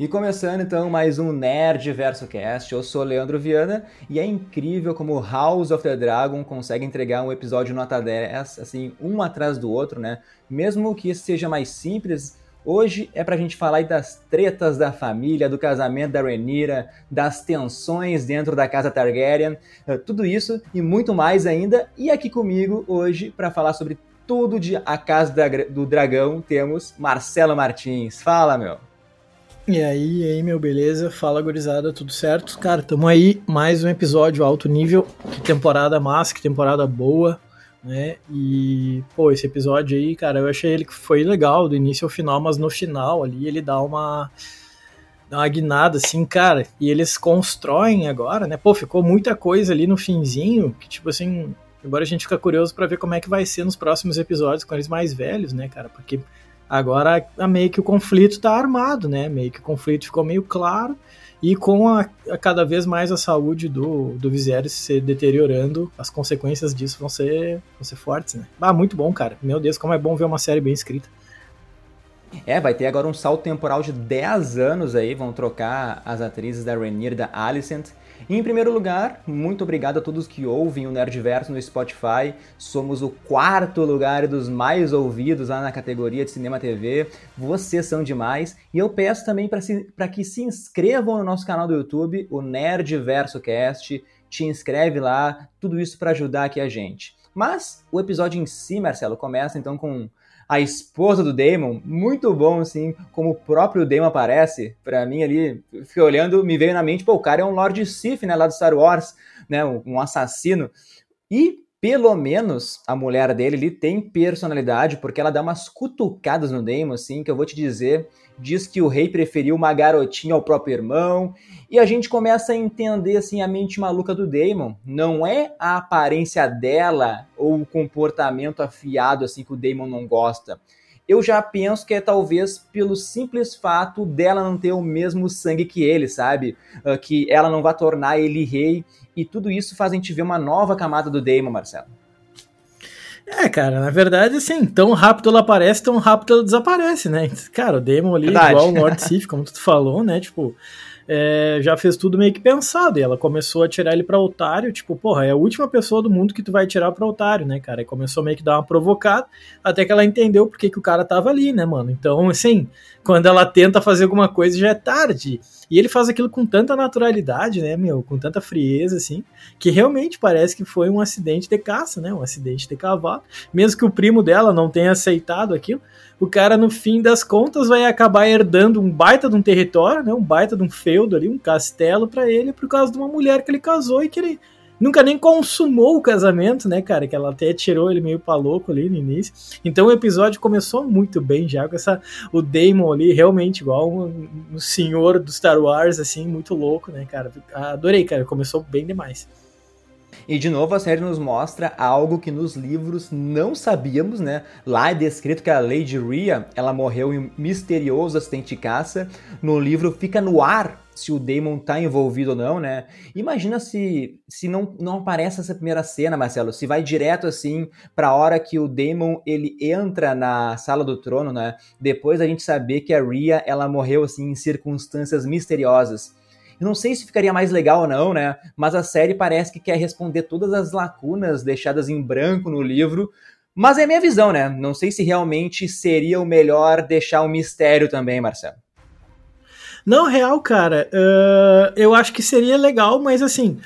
E começando então mais um Nerd Verso Cast, eu sou Leandro Viana e é incrível como House of the Dragon consegue entregar um episódio nota 10, assim, um atrás do outro, né? Mesmo que seja mais simples, hoje é pra gente falar das tretas da família, do casamento da Rhaenyra, das tensões dentro da casa Targaryen, eh, tudo isso e muito mais ainda. E aqui comigo hoje para falar sobre tudo de A Casa do Dragão temos Marcelo Martins. Fala, meu! E aí, e aí, meu, beleza? Fala, gurizada, tudo certo? Cara, tamo aí, mais um episódio alto nível. Que temporada massa, que temporada boa, né? E, pô, esse episódio aí, cara, eu achei ele que foi legal do início ao final, mas no final ali ele dá uma dá uma guinada, assim, cara, e eles constroem agora, né? Pô, ficou muita coisa ali no finzinho, que tipo assim, agora a gente fica curioso para ver como é que vai ser nos próximos episódios com eles mais velhos, né, cara? Porque Agora, meio que o conflito está armado, né? Meio que o conflito ficou meio claro e com a, a cada vez mais a saúde do, do Viserys se deteriorando, as consequências disso vão ser, vão ser fortes, né? Ah, muito bom, cara. Meu Deus, como é bom ver uma série bem escrita. É, vai ter agora um salto temporal de 10 anos aí, vão trocar as atrizes da Rhaenyra e da Alicent. E em primeiro lugar, muito obrigado a todos que ouvem o Nerdverso no Spotify. Somos o quarto lugar dos mais ouvidos lá na categoria de Cinema TV. Vocês são demais. E eu peço também para que se inscrevam no nosso canal do YouTube, o Nerdverso Cast. Te inscreve lá, tudo isso para ajudar aqui a gente. Mas o episódio em si, Marcelo, começa então com a esposa do Damon, muito bom, assim, como o próprio Damon aparece, para mim ali, fiquei olhando, me veio na mente, pô, o cara é um Lord Sith, né, lá do Star Wars, né, um assassino, e pelo menos a mulher dele ele tem personalidade, porque ela dá umas cutucadas no Damon, assim, que eu vou te dizer, diz que o rei preferiu uma garotinha ao próprio irmão, e a gente começa a entender assim a mente maluca do Damon. Não é a aparência dela ou o comportamento afiado assim que o Damon não gosta. Eu já penso que é talvez pelo simples fato dela não ter o mesmo sangue que ele, sabe? Uh, que ela não vai tornar ele rei. E tudo isso faz a gente ver uma nova camada do Damon, Marcelo. É, cara, na verdade, assim, tão rápido ela aparece, tão rápido ela desaparece, né? Cara, o Demon ali, verdade. igual o Lord Sif, como tu falou, né? Tipo, é, já fez tudo meio que pensado. E ela começou a tirar ele pra otário, tipo, porra, é a última pessoa do mundo que tu vai tirar pra otário, né, cara? E começou meio que dar uma provocada, até que ela entendeu porque que o cara tava ali, né, mano? Então, assim, quando ela tenta fazer alguma coisa, já é tarde. E ele faz aquilo com tanta naturalidade, né, meu, com tanta frieza, assim, que realmente parece que foi um acidente de caça, né, um acidente de cavalo. Mesmo que o primo dela não tenha aceitado aquilo, o cara, no fim das contas, vai acabar herdando um baita de um território, né, um baita de um feudo ali, um castelo para ele, por causa de uma mulher que ele casou e que ele nunca nem consumou o casamento, né, cara? Que ela até tirou ele meio pra louco ali no início. Então o episódio começou muito bem já, com essa, o Damon ali, realmente igual um, um senhor do Star Wars, assim, muito louco, né, cara? Adorei, cara, começou bem demais. E de novo a série nos mostra algo que nos livros não sabíamos, né? Lá é descrito que a Lady Rhea, ela morreu em um misterioso acidente de caça. No livro fica no ar se o Damon tá envolvido ou não, né? Imagina se se não, não aparece essa primeira cena, Marcelo, se vai direto assim para a hora que o Damon ele entra na sala do trono, né? Depois a gente saber que a Rhea ela morreu assim em circunstâncias misteriosas. Eu não sei se ficaria mais legal ou não, né? Mas a série parece que quer responder todas as lacunas deixadas em branco no livro. Mas é minha visão, né? Não sei se realmente seria o melhor deixar um mistério também, Marcelo. Não, real, cara. Uh, eu acho que seria legal, mas assim.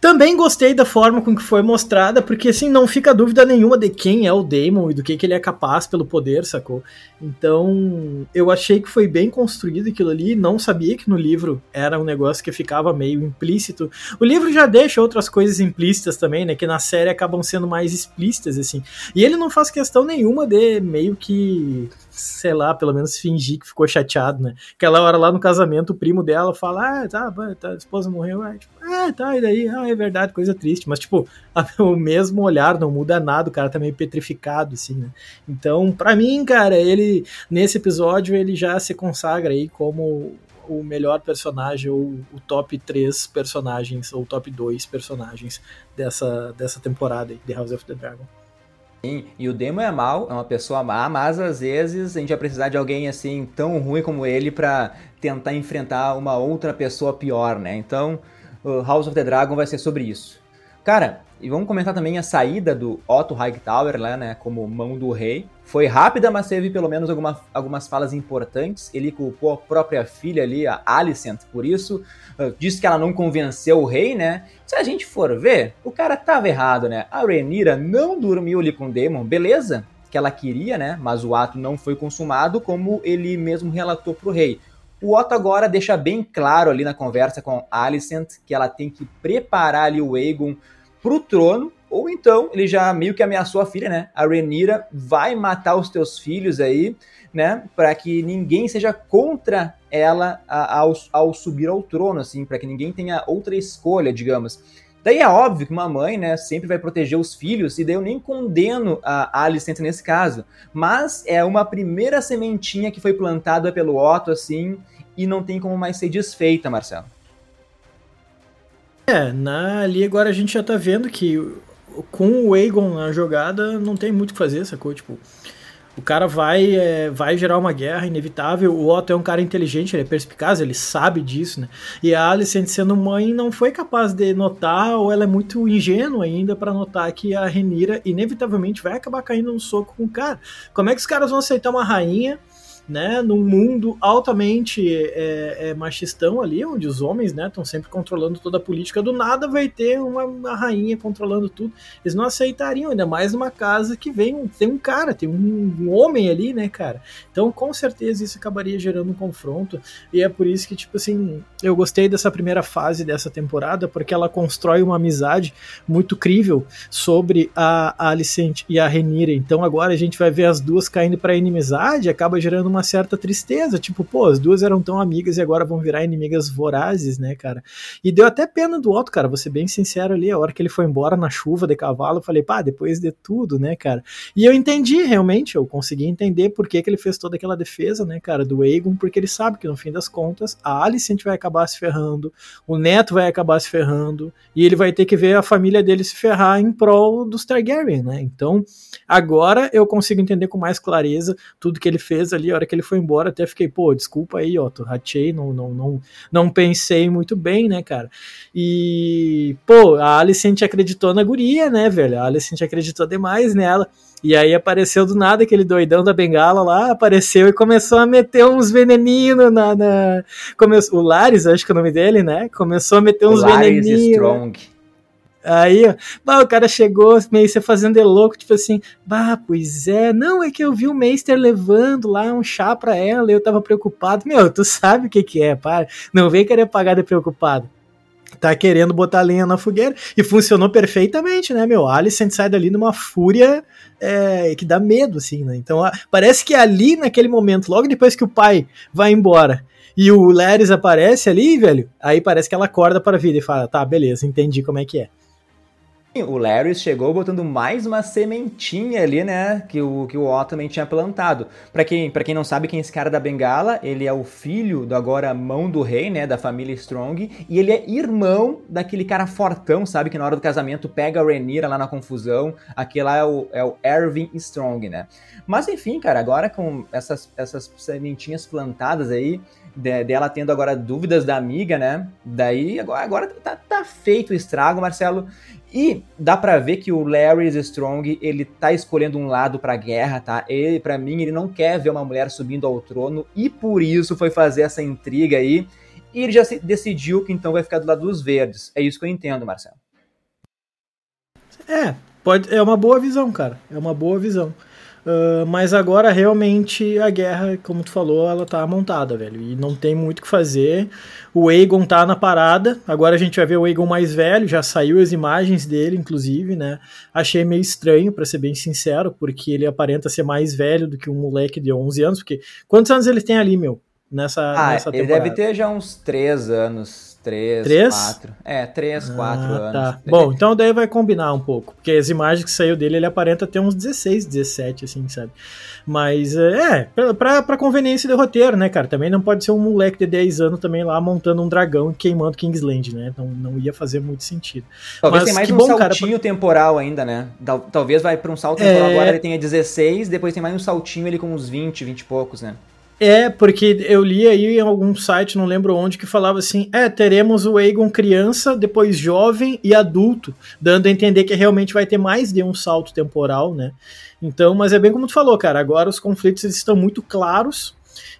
Também gostei da forma com que foi mostrada, porque assim, não fica dúvida nenhuma de quem é o Damon e do que, que ele é capaz pelo poder, sacou? Então, eu achei que foi bem construído aquilo ali, não sabia que no livro era um negócio que ficava meio implícito. O livro já deixa outras coisas implícitas também, né, que na série acabam sendo mais explícitas, assim. E ele não faz questão nenhuma de meio que sei lá, pelo menos fingir que ficou chateado, né? Aquela hora lá no casamento, o primo dela fala, ah, tá, tá a esposa morreu, ah, tipo, ah, tá, e daí? Ah, é verdade, coisa triste, mas tipo, o mesmo olhar não muda nada, o cara tá meio petrificado, assim, né? Então, para mim, cara, ele, nesse episódio, ele já se consagra aí como o melhor personagem, ou o top 3 personagens, ou top 2 personagens dessa, dessa temporada aí, de House of the Dragon. Sim, e o Demo é mal, é uma pessoa má, mas às vezes a gente vai precisar de alguém assim tão ruim como ele para tentar enfrentar uma outra pessoa pior, né? Então, House of the Dragon vai ser sobre isso. Cara, e vamos comentar também a saída do Otto Hightower lá, né, como mão do rei. Foi rápida, mas teve pelo menos alguma, algumas falas importantes. Ele culpou a própria filha ali, a Alicent, por isso. Uh, disse que ela não convenceu o rei, né? Se a gente for ver, o cara tava errado, né? A Rhaenyra não dormiu ali com o Daemon, beleza? Que ela queria, né? Mas o ato não foi consumado, como ele mesmo relatou pro rei. O Otto agora deixa bem claro ali na conversa com Alicent que ela tem que preparar ali o Aegon pro trono, ou então ele já meio que ameaçou a filha, né? A Renira vai matar os teus filhos aí, né? Para que ninguém seja contra ela ao, ao subir ao trono, assim, para que ninguém tenha outra escolha, digamos. Daí é óbvio que uma mãe, né, sempre vai proteger os filhos, e daí eu nem condeno a Alicent nesse caso. Mas é uma primeira sementinha que foi plantada pelo Otto, assim, e não tem como mais ser desfeita, Marcelo. É, na, ali agora a gente já tá vendo que com o Aegon na jogada não tem muito o que fazer, sacou? Tipo, o cara vai, é, vai gerar uma guerra inevitável. O Otto é um cara inteligente, ele é perspicaz, ele sabe disso, né? E a Alicent, sendo mãe, não foi capaz de notar, ou ela é muito ingênua ainda para notar que a Renira inevitavelmente vai acabar caindo no soco com o cara. Como é que os caras vão aceitar uma rainha né, num mundo altamente é, é, machistão ali, onde os homens estão né, sempre controlando toda a política, do nada vai ter uma, uma, rainha controlando tudo. Eles não aceitariam, ainda mais numa casa que vem tem um cara, tem um, um, homem ali, né, cara? Então, com certeza, isso acabaria gerando um confronto, e é por isso que, tipo assim, eu gostei dessa primeira fase dessa temporada, porque ela constrói uma amizade muito crível sobre a, a Alicent e a Renira. Então, agora a gente vai ver as duas caindo para inimizade, acaba gerando uma uma certa tristeza, tipo, pô, as duas eram tão amigas e agora vão virar inimigas vorazes, né, cara? E deu até pena do Otto, cara, vou ser bem sincero ali, a hora que ele foi embora na chuva de cavalo, eu falei, pá, depois de tudo, né, cara? E eu entendi, realmente, eu consegui entender por que, que ele fez toda aquela defesa, né, cara, do Aegon, porque ele sabe que no fim das contas, a Alicent vai acabar se ferrando, o Neto vai acabar se ferrando, e ele vai ter que ver a família dele se ferrar em prol dos Targaryen, né? Então, agora eu consigo entender com mais clareza tudo que ele fez ali, hora que ele foi embora, até fiquei, pô, desculpa aí, ó, tu ratei, não, não, não, não pensei muito bem, né, cara? E, pô, a Alicent acreditou na guria, né, velho? A Alicent acreditou demais nela. E aí apareceu do nada aquele doidão da bengala lá, apareceu e começou a meter uns veneninhos na. na... O Laris, acho que é o nome dele, né? Começou a meter uns veneninhos. Strong. Aí, bah, o cara chegou meio se fazendo de louco, tipo assim, bah, pois é, não, é que eu vi o Meister levando lá um chá pra ela e eu tava preocupado. Meu, tu sabe o que que é, para. Não vem querer pagar de preocupado. Tá querendo botar lenha na fogueira e funcionou perfeitamente, né, meu? A Alicent sai dali numa fúria é, que dá medo, assim, né? Então, parece que ali, naquele momento, logo depois que o pai vai embora e o Larys aparece ali, velho, aí parece que ela acorda para a vida e fala, tá, beleza, entendi como é que é. O Larry chegou botando mais uma sementinha ali, né? Que o, que o Otto também tinha plantado. Para quem, pra quem não sabe quem é esse cara da bengala, ele é o filho do agora mão do rei, né? Da família Strong. E ele é irmão daquele cara fortão, sabe? Que na hora do casamento pega a Rhaenyra lá na confusão. Aquele lá é o, é o Erwin Strong, né? Mas enfim, cara, agora com essas, essas sementinhas plantadas aí, de, dela tendo agora dúvidas da amiga, né? Daí agora, agora tá, tá feito o estrago, Marcelo. E dá para ver que o Larry Strong, ele tá escolhendo um lado pra guerra, tá? Ele, para mim, ele não quer ver uma mulher subindo ao trono e por isso foi fazer essa intriga aí. E ele já decidiu que então vai ficar do lado dos verdes. É isso que eu entendo, Marcelo. É, pode, é uma boa visão, cara. É uma boa visão. Uh, mas agora realmente a guerra, como tu falou, ela tá montada, velho. E não tem muito o que fazer. O Aegon tá na parada. Agora a gente vai ver o Aegon mais velho. Já saiu as imagens dele, inclusive, né? Achei meio estranho, para ser bem sincero, porque ele aparenta ser mais velho do que um moleque de 11 anos. Porque quantos anos ele tem ali, meu? Nessa, ah, nessa ele deve ter já uns 3 anos. três, três? quatro. É, três, ah, quatro tá. anos. Bom, então daí vai combinar um pouco. Porque as imagens que saiu dele, ele aparenta ter uns 16, 17, assim, sabe? Mas é, pra, pra conveniência de roteiro, né, cara? Também não pode ser um moleque de 10 anos também lá montando um dragão e queimando Kingsland, né? Não, não ia fazer muito sentido. Talvez tenha mais um bom, saltinho cara, temporal ainda, né? Talvez vai pra um salto temporal é... agora ele tenha 16, depois tem mais um saltinho ele com uns 20, 20 e poucos, né? É, porque eu li aí em algum site, não lembro onde, que falava assim: é, teremos o Aegon criança, depois jovem e adulto, dando a entender que realmente vai ter mais de um salto temporal, né? Então, mas é bem como tu falou, cara, agora os conflitos estão muito claros,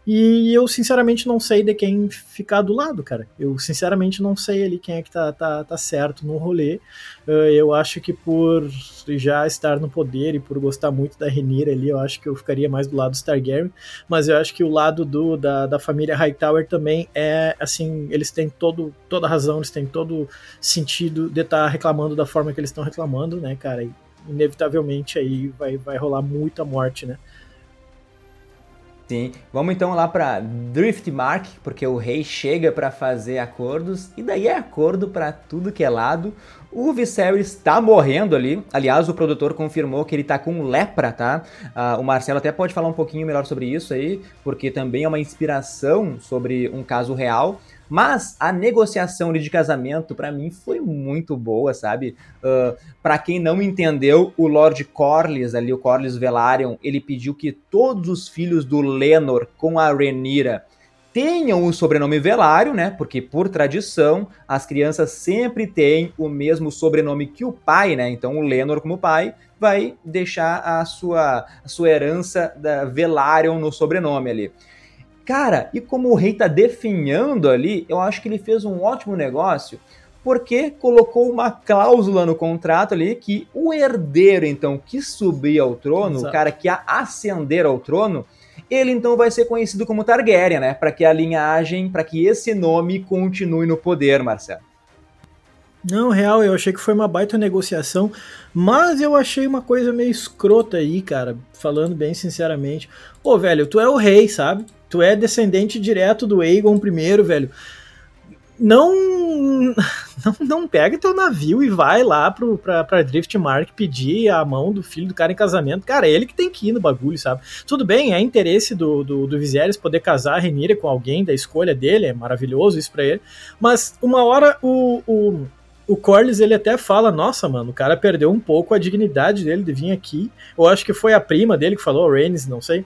e eu, sinceramente, não sei de quem ficar do lado, cara. Eu, sinceramente, não sei ali quem é que tá, tá, tá certo no rolê. Uh, eu acho que por já estar no poder e por gostar muito da Renira ali, eu acho que eu ficaria mais do lado do Targaryen. Mas eu acho que o lado do, da, da família Hightower também é, assim, eles têm todo, toda razão, eles têm todo sentido de estar tá reclamando da forma que eles estão reclamando, né, cara? E, inevitavelmente aí vai, vai rolar muita morte, né? Sim, vamos então lá para Driftmark, porque o rei chega para fazer acordos e daí é acordo para tudo que é lado. O Viserys está morrendo ali. Aliás, o produtor confirmou que ele está com lepra, tá? Uh, o Marcelo até pode falar um pouquinho melhor sobre isso aí, porque também é uma inspiração sobre um caso real. Mas a negociação de casamento, para mim, foi muito boa, sabe? Uh, para quem não entendeu, o Lord Corlys, ali, o Corlys Velaryon, ele pediu que todos os filhos do Lenor com a Renira tenham o sobrenome Velário, né? Porque por tradição as crianças sempre têm o mesmo sobrenome que o pai, né? Então o Lenor como pai vai deixar a sua, a sua herança da Velaryon no sobrenome ali. Cara, e como o rei tá definhando ali, eu acho que ele fez um ótimo negócio, porque colocou uma cláusula no contrato ali que o herdeiro, então, que subir ao trono, Exato. o cara que ascender ao trono, ele então vai ser conhecido como Targaryen, né? Para que a linhagem, para que esse nome continue no poder, Marcelo. Não, real, eu achei que foi uma baita negociação, mas eu achei uma coisa meio escrota aí, cara, falando bem sinceramente. Pô, velho, tu é o rei, sabe? Tu é descendente direto do Aegon I, velho. Não, não, não pega teu navio e vai lá pro, pra, pra Driftmark pedir a mão do filho do cara em casamento. Cara, é ele que tem que ir no bagulho, sabe? Tudo bem, é interesse do, do, do Viserys poder casar a Renira com alguém da escolha dele, é maravilhoso isso pra ele. Mas uma hora o, o, o Corlys ele até fala: Nossa, mano, o cara perdeu um pouco a dignidade dele de vir aqui. Eu acho que foi a prima dele que falou, Rhaenys, não sei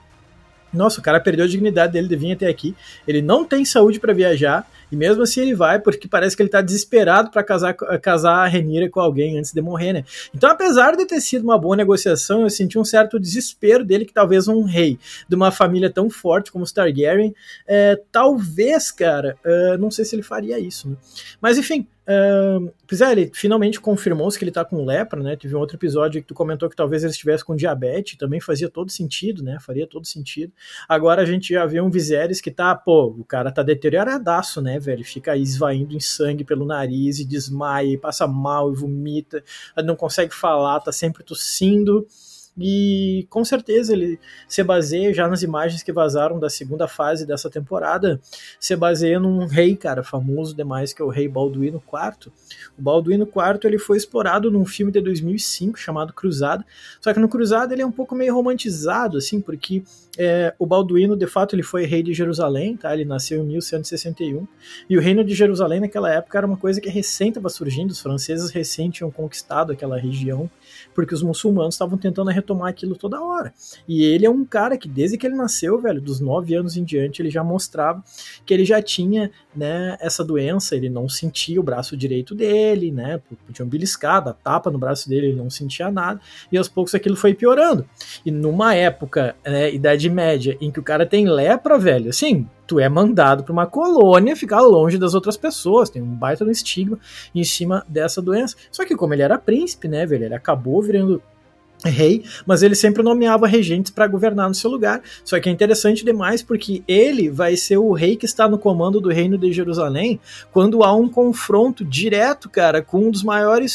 nossa, o cara perdeu a dignidade dele de vir até aqui. Ele não tem saúde para viajar. E mesmo assim ele vai, porque parece que ele tá desesperado para casar, casar a Renira com alguém antes de morrer, né? Então, apesar de ter sido uma boa negociação, eu senti um certo desespero dele que talvez um rei de uma família tão forte como os Targaryen, é, talvez, cara, é, não sei se ele faria isso, né? Mas enfim, Uh, pois é, ele finalmente confirmou-se que ele tá com lepra, né? Teve um outro episódio que tu comentou que talvez ele estivesse com diabetes, também fazia todo sentido, né? Faria todo sentido. Agora a gente já vê um Viserys que tá, pô, o cara tá deterioradaço, né, velho? Fica esvaindo em sangue pelo nariz e desmaia, e passa mal e vomita, não consegue falar, tá sempre tossindo. E com certeza ele se baseia já nas imagens que vazaram da segunda fase dessa temporada, se baseia num rei, cara, famoso demais que é o rei Balduino IV. O Balduino IV ele foi explorado num filme de 2005 chamado Cruzada. Só que no Cruzada ele é um pouco meio romantizado assim, porque é, o Balduíno, de fato, ele foi rei de Jerusalém, tá? Ele nasceu em 1161. E o reino de Jerusalém naquela época era uma coisa que recém estava surgindo, os franceses recém tinham conquistado aquela região, porque os muçulmanos estavam tentando retomar aquilo toda hora. E ele é um cara que desde que ele nasceu, velho, dos 9 anos em diante, ele já mostrava que ele já tinha, né, essa doença, ele não sentia o braço direito dele, né, podia um beliscado, a tapa no braço dele, ele não sentia nada, e aos poucos aquilo foi piorando. E numa época, né, idade Idade Média em que o cara tem lepra, velho, assim, tu é mandado para uma colônia ficar longe das outras pessoas, tem um baita no estigma em cima dessa doença. Só que como ele era príncipe, né, velho, ele acabou virando rei, mas ele sempre nomeava regentes para governar no seu lugar. Só que é interessante demais porque ele vai ser o rei que está no comando do reino de Jerusalém quando há um confronto direto, cara, com um dos maiores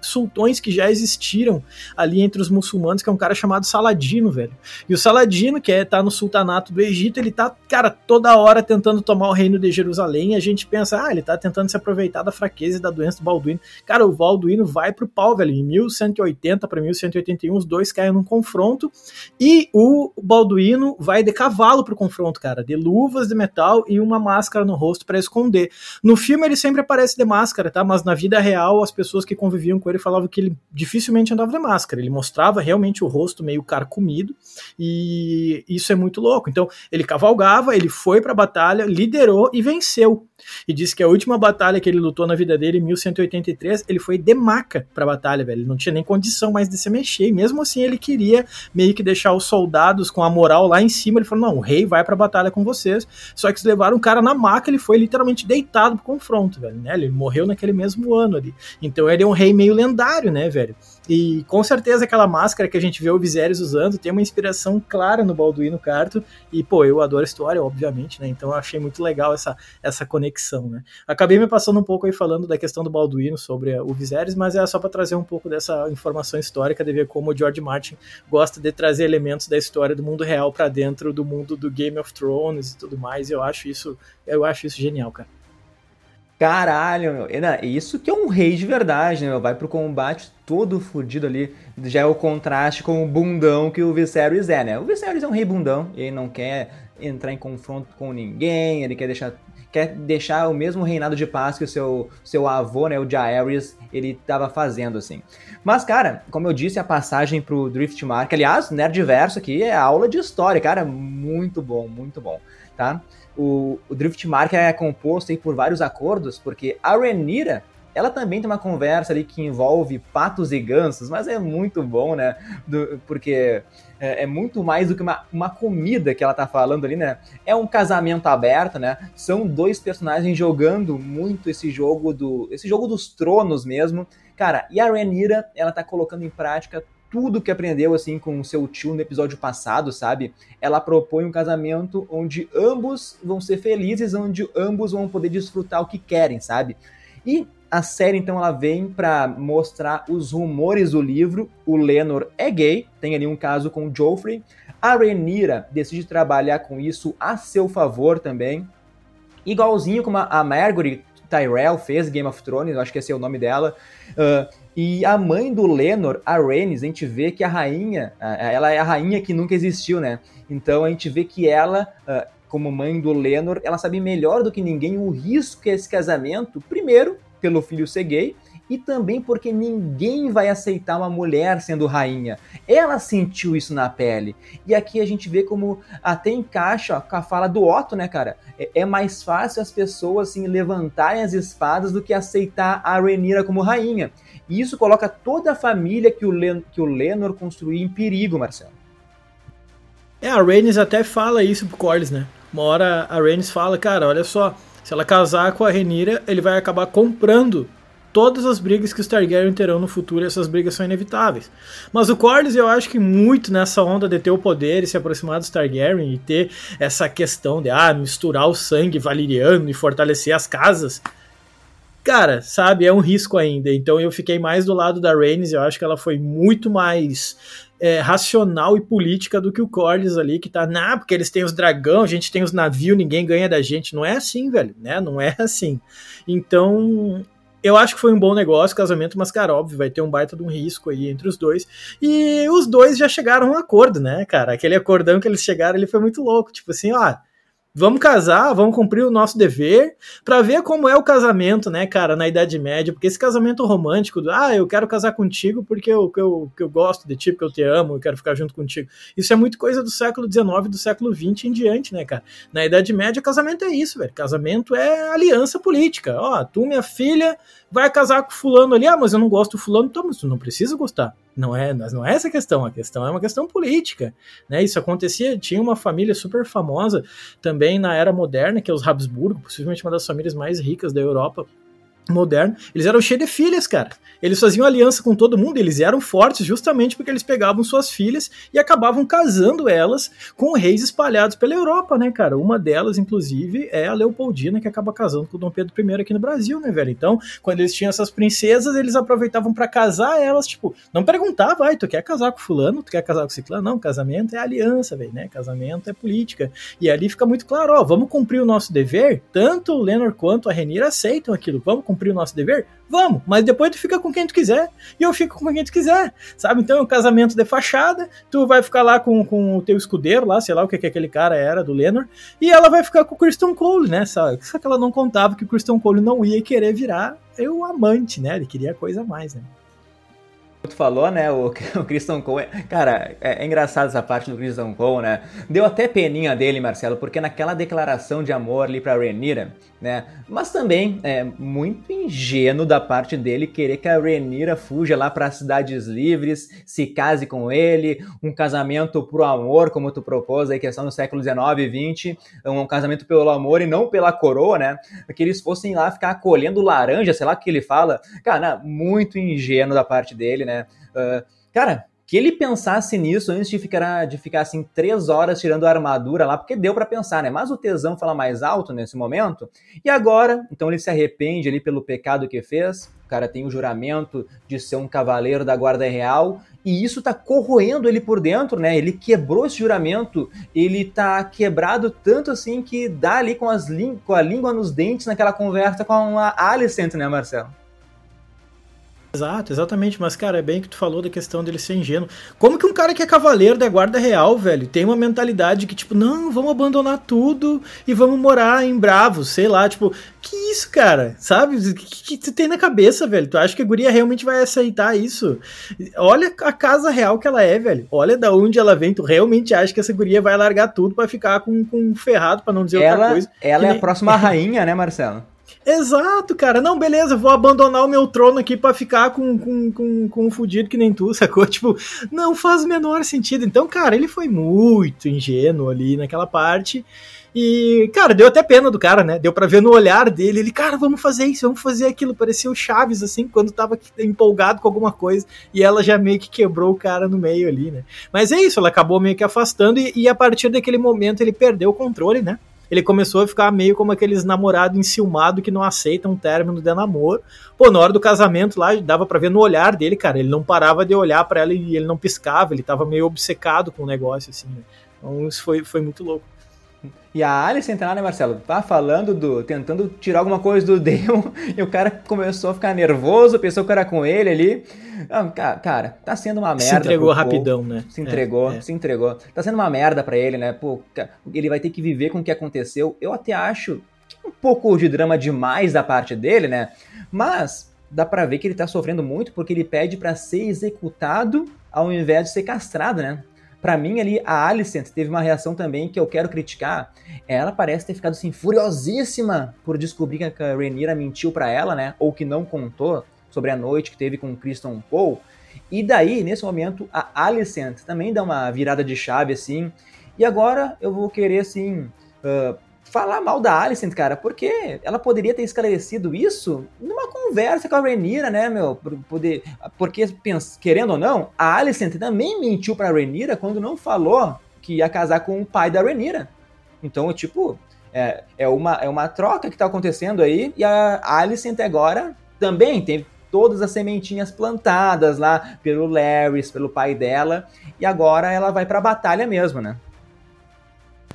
sultões, que já existiram ali entre os muçulmanos, que é um cara chamado Saladino, velho. E o Saladino, que é, tá no sultanato do Egito, ele tá, cara, toda hora tentando tomar o reino de Jerusalém e a gente pensa, ah, ele tá tentando se aproveitar da fraqueza e da doença do Balduino. Cara, o Balduino vai pro pau, velho, em 1180 para 1180 81, os dois caem num confronto e o Balduino vai de cavalo pro confronto, cara, de luvas de metal e uma máscara no rosto para esconder. No filme ele sempre aparece de máscara, tá? Mas na vida real as pessoas que conviviam com ele falavam que ele dificilmente andava de máscara. Ele mostrava realmente o rosto meio carcomido e isso é muito louco. Então ele cavalgava, ele foi para a batalha, liderou e venceu. E disse que a última batalha que ele lutou na vida dele, em 1183, ele foi de maca pra batalha, velho. Ele não tinha nem condição mais de se mexer mexer. Mesmo assim ele queria meio que deixar os soldados com a moral lá em cima. Ele falou: não, o rei vai pra batalha com vocês. Só que eles levaram o cara na maca, ele foi literalmente deitado pro confronto, velho. Né? Ele morreu naquele mesmo ano ali. Então ele é um rei meio lendário, né, velho? E com certeza aquela máscara que a gente vê o Viserys usando tem uma inspiração clara no Balduino Carto. E, pô, eu adoro história, obviamente, né? Então eu achei muito legal essa, essa conexão, né? Acabei me passando um pouco aí falando da questão do Balduino sobre o Viserys, mas é só para trazer um pouco dessa informação histórica de ver como o George Martin gosta de trazer elementos da história do mundo real para dentro do mundo do Game of Thrones e tudo mais. Eu acho isso, eu acho isso genial, cara. Caralho, meu. Isso que é um rei de verdade, né? Vai pro combate todo fodido ali. Já é o contraste com o bundão que o Viserys é, né? O Viserys é um rei bundão. Ele não quer entrar em confronto com ninguém. Ele quer deixar, quer deixar o mesmo reinado de paz que o seu, seu avô, né? O Jaehaerys, ele tava fazendo, assim. Mas, cara, como eu disse, a passagem pro Driftmark... Aliás, Nerdverso aqui é aula de história, cara. Muito bom, muito bom, tá? O, o Driftmark é composto aí por vários acordos, porque a Renira, ela também tem uma conversa ali que envolve patos e gansos, mas é muito bom, né? Do, porque é, é, muito mais do que uma, uma comida que ela tá falando ali, né? É um casamento aberto, né? São dois personagens jogando muito esse jogo do. esse jogo dos tronos mesmo. Cara, e a Renira, ela tá colocando em prática tudo que aprendeu assim com o seu tio no episódio passado, sabe? Ela propõe um casamento onde ambos vão ser felizes, onde ambos vão poder desfrutar o que querem, sabe? E a série então ela vem para mostrar os rumores do livro. O Lenor é gay, tem ali um caso com o Joffrey. A Rhaenyra decide trabalhar com isso a seu favor também. Igualzinho como a Margaery Tyrell fez Game of Thrones, acho que esse é o nome dela. Uh, e a mãe do Lenor, a Rhaenys, a gente vê que a rainha, ela é a rainha que nunca existiu, né? Então a gente vê que ela, como mãe do Lenor, ela sabe melhor do que ninguém o risco que é esse casamento, primeiro, pelo filho ser gay, e também porque ninguém vai aceitar uma mulher sendo rainha. Ela sentiu isso na pele. E aqui a gente vê como até encaixa com a fala do Otto, né, cara? É, é mais fácil as pessoas assim, levantarem as espadas do que aceitar a Rhaenyra como rainha. E isso coloca toda a família que o, Len que o Lenor construiu em perigo, Marcelo. É, a Rhaenys até fala isso pro Corlys, né? Uma hora a Rhaenys fala, cara, olha só, se ela casar com a Rhaenyra, ele vai acabar comprando todas as brigas que os Targaryen terão no futuro essas brigas são inevitáveis. Mas o Corlys, eu acho que muito nessa onda de ter o poder e se aproximar dos Targaryen e ter essa questão de ah, misturar o sangue valeriano e fortalecer as casas, cara, sabe, é um risco ainda. Então eu fiquei mais do lado da Rhaenys, eu acho que ela foi muito mais é, racional e política do que o Corlys ali, que tá, nah, porque eles têm os dragão, a gente tem os navios, ninguém ganha da gente. Não é assim, velho, né? Não é assim. Então, eu acho que foi um bom negócio, casamento, mas, cara, óbvio, vai ter um baita de um risco aí entre os dois. E os dois já chegaram a um acordo, né, cara? Aquele acordão que eles chegaram, ele foi muito louco. Tipo assim, ó, Vamos casar, vamos cumprir o nosso dever para ver como é o casamento, né, cara, na Idade Média, porque esse casamento romântico, do, ah, eu quero casar contigo porque eu, que eu, que eu gosto de ti, porque eu te amo, eu quero ficar junto contigo. Isso é muito coisa do século XIX, do século XX em diante, né, cara? Na Idade Média, casamento é isso, velho. Casamento é aliança política. Ó, tu, minha filha, vai casar com fulano ali, ah, mas eu não gosto do fulano, então, mas tu não precisa gostar. Não é, não é essa a questão, a questão é uma questão política, né? Isso acontecia, tinha uma família super famosa também na era moderna, que é os Habsburgo, possivelmente uma das famílias mais ricas da Europa, moderno, eles eram cheios de filhas, cara. Eles faziam aliança com todo mundo, eles eram fortes justamente porque eles pegavam suas filhas e acabavam casando elas com reis espalhados pela Europa, né, cara? Uma delas, inclusive, é a Leopoldina, que acaba casando com o Dom Pedro I aqui no Brasil, né, velho? Então, quando eles tinham essas princesas, eles aproveitavam para casar elas, tipo, não perguntava, ai, tu quer casar com fulano, tu quer casar com ciclano? Não, casamento é aliança, velho, né? Casamento é política. E ali fica muito claro, ó, vamos cumprir o nosso dever, tanto o Lenor quanto a Renir aceitam aquilo, vamos cumprir o nosso dever? Vamos, mas depois tu fica com quem tu quiser e eu fico com quem tu quiser, sabe? Então é um casamento de fachada, tu vai ficar lá com, com o teu escudeiro lá, sei lá o que, que aquele cara era do Lenor, e ela vai ficar com o Christian Cole, né? Só, só que ela não contava que o Christian Cole não ia querer virar o amante, né? Ele queria coisa a mais, né? tu falou, né, o, o Christian Cole, cara, é, é, engraçado essa parte do Christian Cole, né, deu até peninha dele, Marcelo, porque naquela declaração de amor ali pra Renira, né, mas também é muito ingênuo da parte dele querer que a Renira fuja lá para cidades livres, se case com ele, um casamento pro amor, como tu propôs aí, questão no século 19 e 20, um casamento pelo amor e não pela coroa, né, que eles fossem lá ficar colhendo laranja, sei lá o que ele fala, cara, muito ingênuo da parte dele, né, né? Uh, cara, que ele pensasse nisso antes de ficar, de ficar assim três horas tirando a armadura lá, porque deu para pensar, né? Mas o tesão fala mais alto nesse momento. E agora, então ele se arrepende ali pelo pecado que fez. O cara tem o juramento de ser um cavaleiro da guarda real e isso tá corroendo ele por dentro, né? Ele quebrou esse juramento, ele tá quebrado tanto assim que dá ali com, as com a língua nos dentes naquela conversa com a Alicent, né, Marcelo? Exato, exatamente. Mas, cara, é bem que tu falou da questão dele ser ingênuo. Como que um cara que é cavaleiro da guarda real, velho, tem uma mentalidade que, tipo, não, vamos abandonar tudo e vamos morar em Bravos, sei lá, tipo, que isso, cara? Sabe? O que, que, tu tem na cabeça, velho? Tu acha que a guria realmente vai aceitar isso? Olha a casa real que ela é, velho. Olha da onde ela vem. Tu realmente acha que essa guria vai largar tudo para ficar com, com um ferrado, para não dizer ela, outra coisa? Ela é nem... a próxima rainha, né, Marcelo? Exato, cara. Não, beleza, vou abandonar o meu trono aqui para ficar com, com, com, com um fudido que nem tu, sacou? Tipo, não faz o menor sentido. Então, cara, ele foi muito ingênuo ali naquela parte. E, cara, deu até pena do cara, né? Deu pra ver no olhar dele. Ele, cara, vamos fazer isso, vamos fazer aquilo. Parecia o Chaves, assim, quando tava empolgado com alguma coisa. E ela já meio que quebrou o cara no meio ali, né? Mas é isso, ela acabou meio que afastando. E, e a partir daquele momento ele perdeu o controle, né? Ele começou a ficar meio como aqueles namorados enciumados que não aceitam um término de namoro. Pô, na hora do casamento lá, dava para ver no olhar dele, cara, ele não parava de olhar para ela e ele não piscava, ele tava meio obcecado com o negócio, assim, né? Então isso foi, foi muito louco. E a Alice entra lá, né, Marcelo? Tá falando do. tentando tirar alguma coisa do Demon, e o cara começou a ficar nervoso, pensou que era com ele ali. Ah, cara, tá sendo uma merda. Se entregou rapidão, né? Se entregou, é, é. se entregou. Tá sendo uma merda para ele, né? Pô, ele vai ter que viver com o que aconteceu. Eu até acho um pouco de drama demais da parte dele, né? Mas dá pra ver que ele tá sofrendo muito porque ele pede para ser executado ao invés de ser castrado, né? Para mim ali, a Alicent teve uma reação também que eu quero criticar. Ela parece ter ficado assim furiosíssima por descobrir que a Rhaenyra mentiu para ela, né? Ou que não contou sobre a noite que teve com o Kristen Cole. E daí, nesse momento, a Alicent também dá uma virada de chave assim. E agora eu vou querer assim uh, falar mal da Alicent, cara, porque ela poderia ter esclarecido isso numa conversa com a Renira, né, meu? Poder, porque, querendo ou não, a Alicent também mentiu pra Renira quando não falou que ia casar com o pai da Renira. Então, tipo, é, é, uma, é uma troca que tá acontecendo aí, e a Alicent agora também tem todas as sementinhas plantadas lá pelo Larry, pelo pai dela, e agora ela vai pra batalha mesmo, né?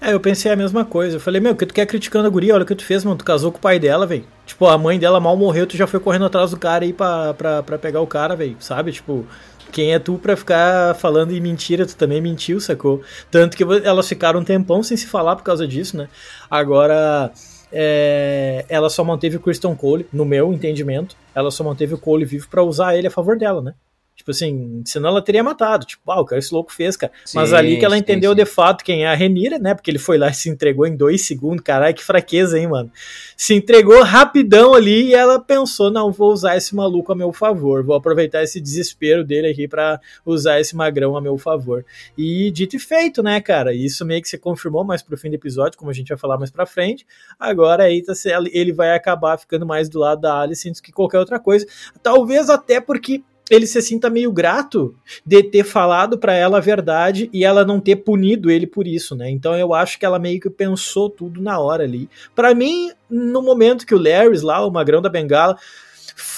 É, eu pensei a mesma coisa. Eu falei, meu, que tu quer criticando a guria? Olha o que tu fez, mano. Tu casou com o pai dela, velho. Tipo, a mãe dela mal morreu, tu já foi correndo atrás do cara aí pra, pra, pra pegar o cara, velho. Sabe? Tipo, quem é tu pra ficar falando em mentira? Tu também mentiu, sacou? Tanto que elas ficaram um tempão sem se falar por causa disso, né? Agora. É, ela só manteve o Christian Cole, no meu entendimento, ela só manteve o Cole vivo para usar ele a favor dela, né? Tipo assim, senão ela teria matado. Tipo, ah, o que esse louco fez, cara. Sim, Mas ali que ela sim, entendeu sim. de fato quem é a Renira, né? Porque ele foi lá e se entregou em dois segundos. Caralho, que fraqueza, hein, mano? Se entregou rapidão ali e ela pensou: não, vou usar esse maluco a meu favor. Vou aproveitar esse desespero dele aqui para usar esse magrão a meu favor. E dito e feito, né, cara? Isso meio que se confirmou mais pro fim do episódio, como a gente vai falar mais pra frente. Agora aí tá, ele vai acabar ficando mais do lado da Alice do que qualquer outra coisa. Talvez até porque ele se sinta meio grato de ter falado para ela a verdade e ela não ter punido ele por isso, né? Então eu acho que ela meio que pensou tudo na hora ali. Para mim, no momento que o Larry lá, o magrão da bengala,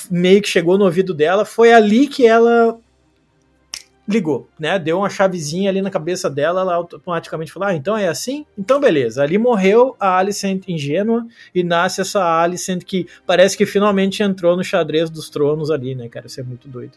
meio que chegou no ouvido dela, foi ali que ela ligou, né? Deu uma chavezinha ali na cabeça dela, ela automaticamente falou: Ah, então é assim? Então beleza. Ali morreu a Alicent ingênua e nasce essa Alicent que parece que finalmente entrou no xadrez dos tronos ali, né, cara? Isso é muito doido.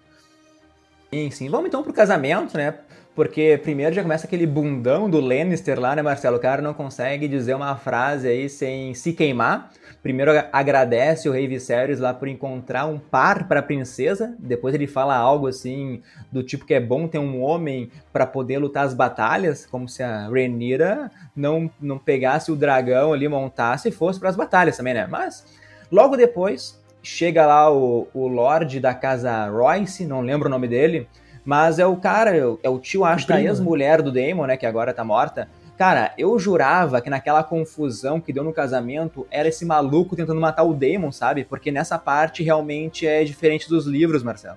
Sim, sim. Vamos então pro casamento, né? Porque primeiro já começa aquele bundão do Lannister lá, né, Marcelo? O cara não consegue dizer uma frase aí sem se queimar. Primeiro agradece o rei Viserys lá por encontrar um par para a princesa. Depois ele fala algo assim do tipo que é bom ter um homem para poder lutar as batalhas, como se a Rhaenyra não não pegasse o dragão ali, montasse e fosse para as batalhas também, né? Mas logo depois chega lá o, o Lorde da casa Royce, não lembro o nome dele, mas é o cara, é o tio, acho, da ex-mulher do Daemon, né, que agora tá morta Cara, eu jurava que naquela confusão que deu no casamento era esse maluco tentando matar o Damon, sabe? Porque nessa parte realmente é diferente dos livros, Marcelo.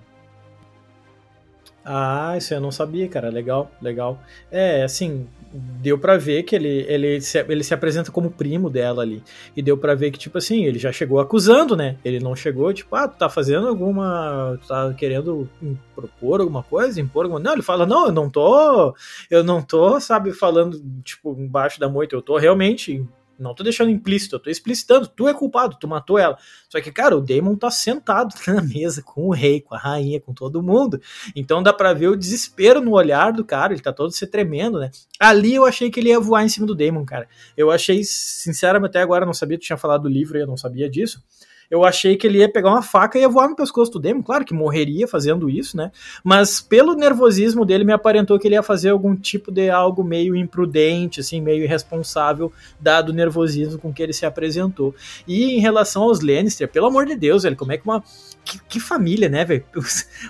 Ah, isso eu não sabia, cara. Legal, legal. É, assim, deu para ver que ele, ele, se, ele se apresenta como primo dela ali. E deu para ver que, tipo assim, ele já chegou acusando, né? Ele não chegou, tipo, ah, tá fazendo alguma. Tá querendo propor alguma coisa, impor alguma. Não, ele fala, não, eu não tô. Eu não tô, sabe, falando, tipo, embaixo da moita. Eu tô realmente não tô deixando implícito, eu tô explicitando, tu é culpado, tu matou ela. Só que, cara, o Damon tá sentado na mesa com o rei, com a rainha, com todo mundo. Então dá pra ver o desespero no olhar do cara, ele tá todo se tremendo, né? Ali eu achei que ele ia voar em cima do Damon, cara. Eu achei, sinceramente, até agora não sabia, tu tinha falado do livro e eu não sabia disso eu achei que ele ia pegar uma faca e ia voar no pescoço do Demon. Claro que morreria fazendo isso, né? Mas pelo nervosismo dele, me aparentou que ele ia fazer algum tipo de algo meio imprudente, assim, meio irresponsável, dado o nervosismo com que ele se apresentou. E em relação aos Lannister, pelo amor de Deus, velho, como é que uma. Que, que família, né, velho?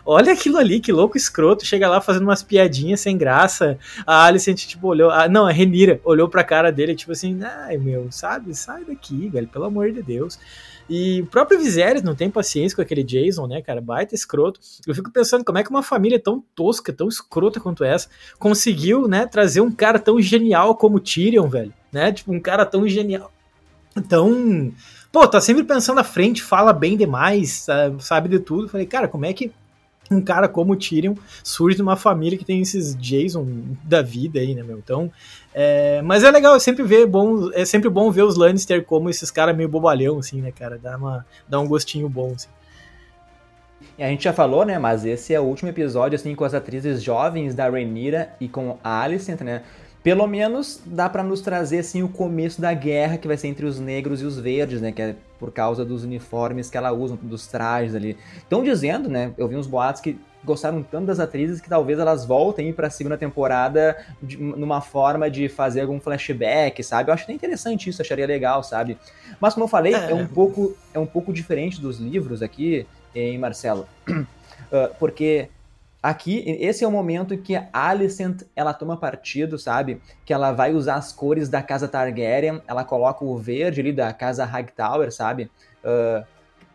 Olha aquilo ali, que louco escroto. Chega lá fazendo umas piadinhas sem graça. A Alicent, tipo, olhou. Ah, não, a Renira olhou pra cara dele, tipo assim, ai meu, sabe? Sai daqui, velho, pelo amor de Deus. E o próprio Viserys não tem paciência com aquele Jason, né, cara? Baita escroto. Eu fico pensando como é que uma família tão tosca, tão escrota quanto essa, conseguiu, né, trazer um cara tão genial como Tyrion, velho. Né? Tipo, um cara tão genial. Tão. Pô, tá sempre pensando à frente, fala bem demais, sabe de tudo. Falei, cara, como é que um cara como o Tyrion surge de uma família que tem esses Jason da vida aí, né, meu? Então, é, mas é legal, é sempre ver bom, é sempre bom ver os Lannister como esses caras meio bobalhão, assim, né, cara? Dá, uma, dá um gostinho bom, assim. E a gente já falou, né, mas esse é o último episódio, assim, com as atrizes jovens da Rhaenyra e com a Alicent, né? Pelo menos dá para nos trazer, assim, o começo da guerra que vai ser entre os negros e os verdes, né? Que é por causa dos uniformes que ela usa, dos trajes ali. Estão dizendo, né? Eu vi uns boatos que gostaram tanto das atrizes que talvez elas voltem para a segunda temporada de, numa forma de fazer algum flashback, sabe? Eu acho até interessante isso, acharia legal, sabe? Mas como eu falei, é, é um pouco é um pouco diferente dos livros aqui, em Marcelo, uh, porque Aqui, esse é o momento que a Alicent, ela toma partido, sabe? Que ela vai usar as cores da casa Targaryen, ela coloca o verde ali da casa Hightower, sabe? Uh,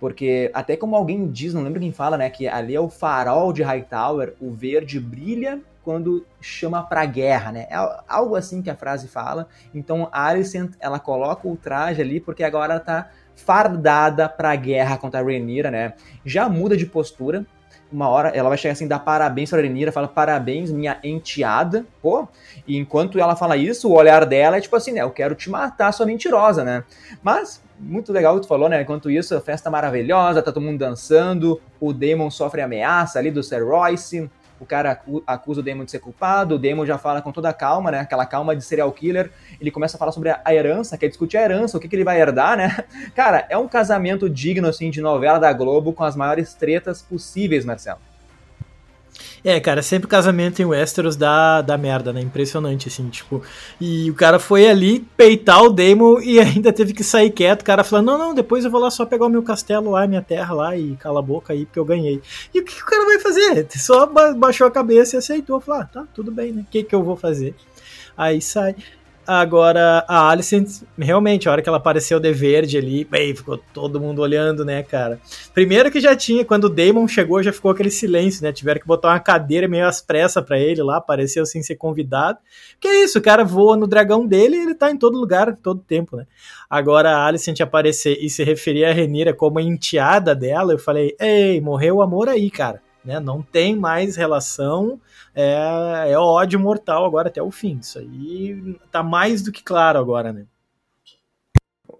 porque até como alguém diz, não lembro quem fala, né? Que ali é o farol de Hightower, o verde brilha quando chama pra guerra, né? É algo assim que a frase fala. Então a Alicent, ela coloca o traje ali porque agora ela tá fardada pra guerra contra a Rhaenyra, né? Já muda de postura, uma hora ela vai chegar assim, dar parabéns pra Renira, fala parabéns, minha enteada, pô. E enquanto ela fala isso, o olhar dela é tipo assim, né? Eu quero te matar, sua mentirosa, né? Mas, muito legal o que tu falou, né? Enquanto isso, festa maravilhosa, tá todo mundo dançando, o Damon sofre ameaça ali do Sir Royce o cara acusa o Damon de ser culpado, o Damon já fala com toda a calma, né? Aquela calma de serial killer. Ele começa a falar sobre a herança, quer discutir a herança, o que, que ele vai herdar, né? Cara, é um casamento digno, assim, de novela da Globo com as maiores tretas possíveis, Marcelo. É, cara, sempre casamento em Westeros dá, dá merda, né? Impressionante, assim, tipo. E o cara foi ali peitar o Daemon e ainda teve que sair quieto. O cara falando, não, não, depois eu vou lá só pegar o meu castelo lá, minha terra lá e cala a boca aí, porque eu ganhei. E o que, que o cara vai fazer? Só baixou a cabeça e aceitou. Falou, ah, tá, tudo bem, né? O que, que eu vou fazer? Aí sai. Agora, a Alicent, realmente, a hora que ela apareceu de verde ali, bem, ficou todo mundo olhando, né, cara? Primeiro que já tinha, quando o Damon chegou, já ficou aquele silêncio, né? Tiveram que botar uma cadeira meio às pressas pra ele lá, apareceu sem ser convidado. Que é isso, o cara voa no dragão dele e ele tá em todo lugar, todo tempo, né? Agora, a Alicent aparecer e se referir a Renira como a enteada dela, eu falei, ei, morreu o amor aí, cara. Né? Não tem mais relação é, é ódio mortal agora até o fim. Isso aí tá mais do que claro agora, né?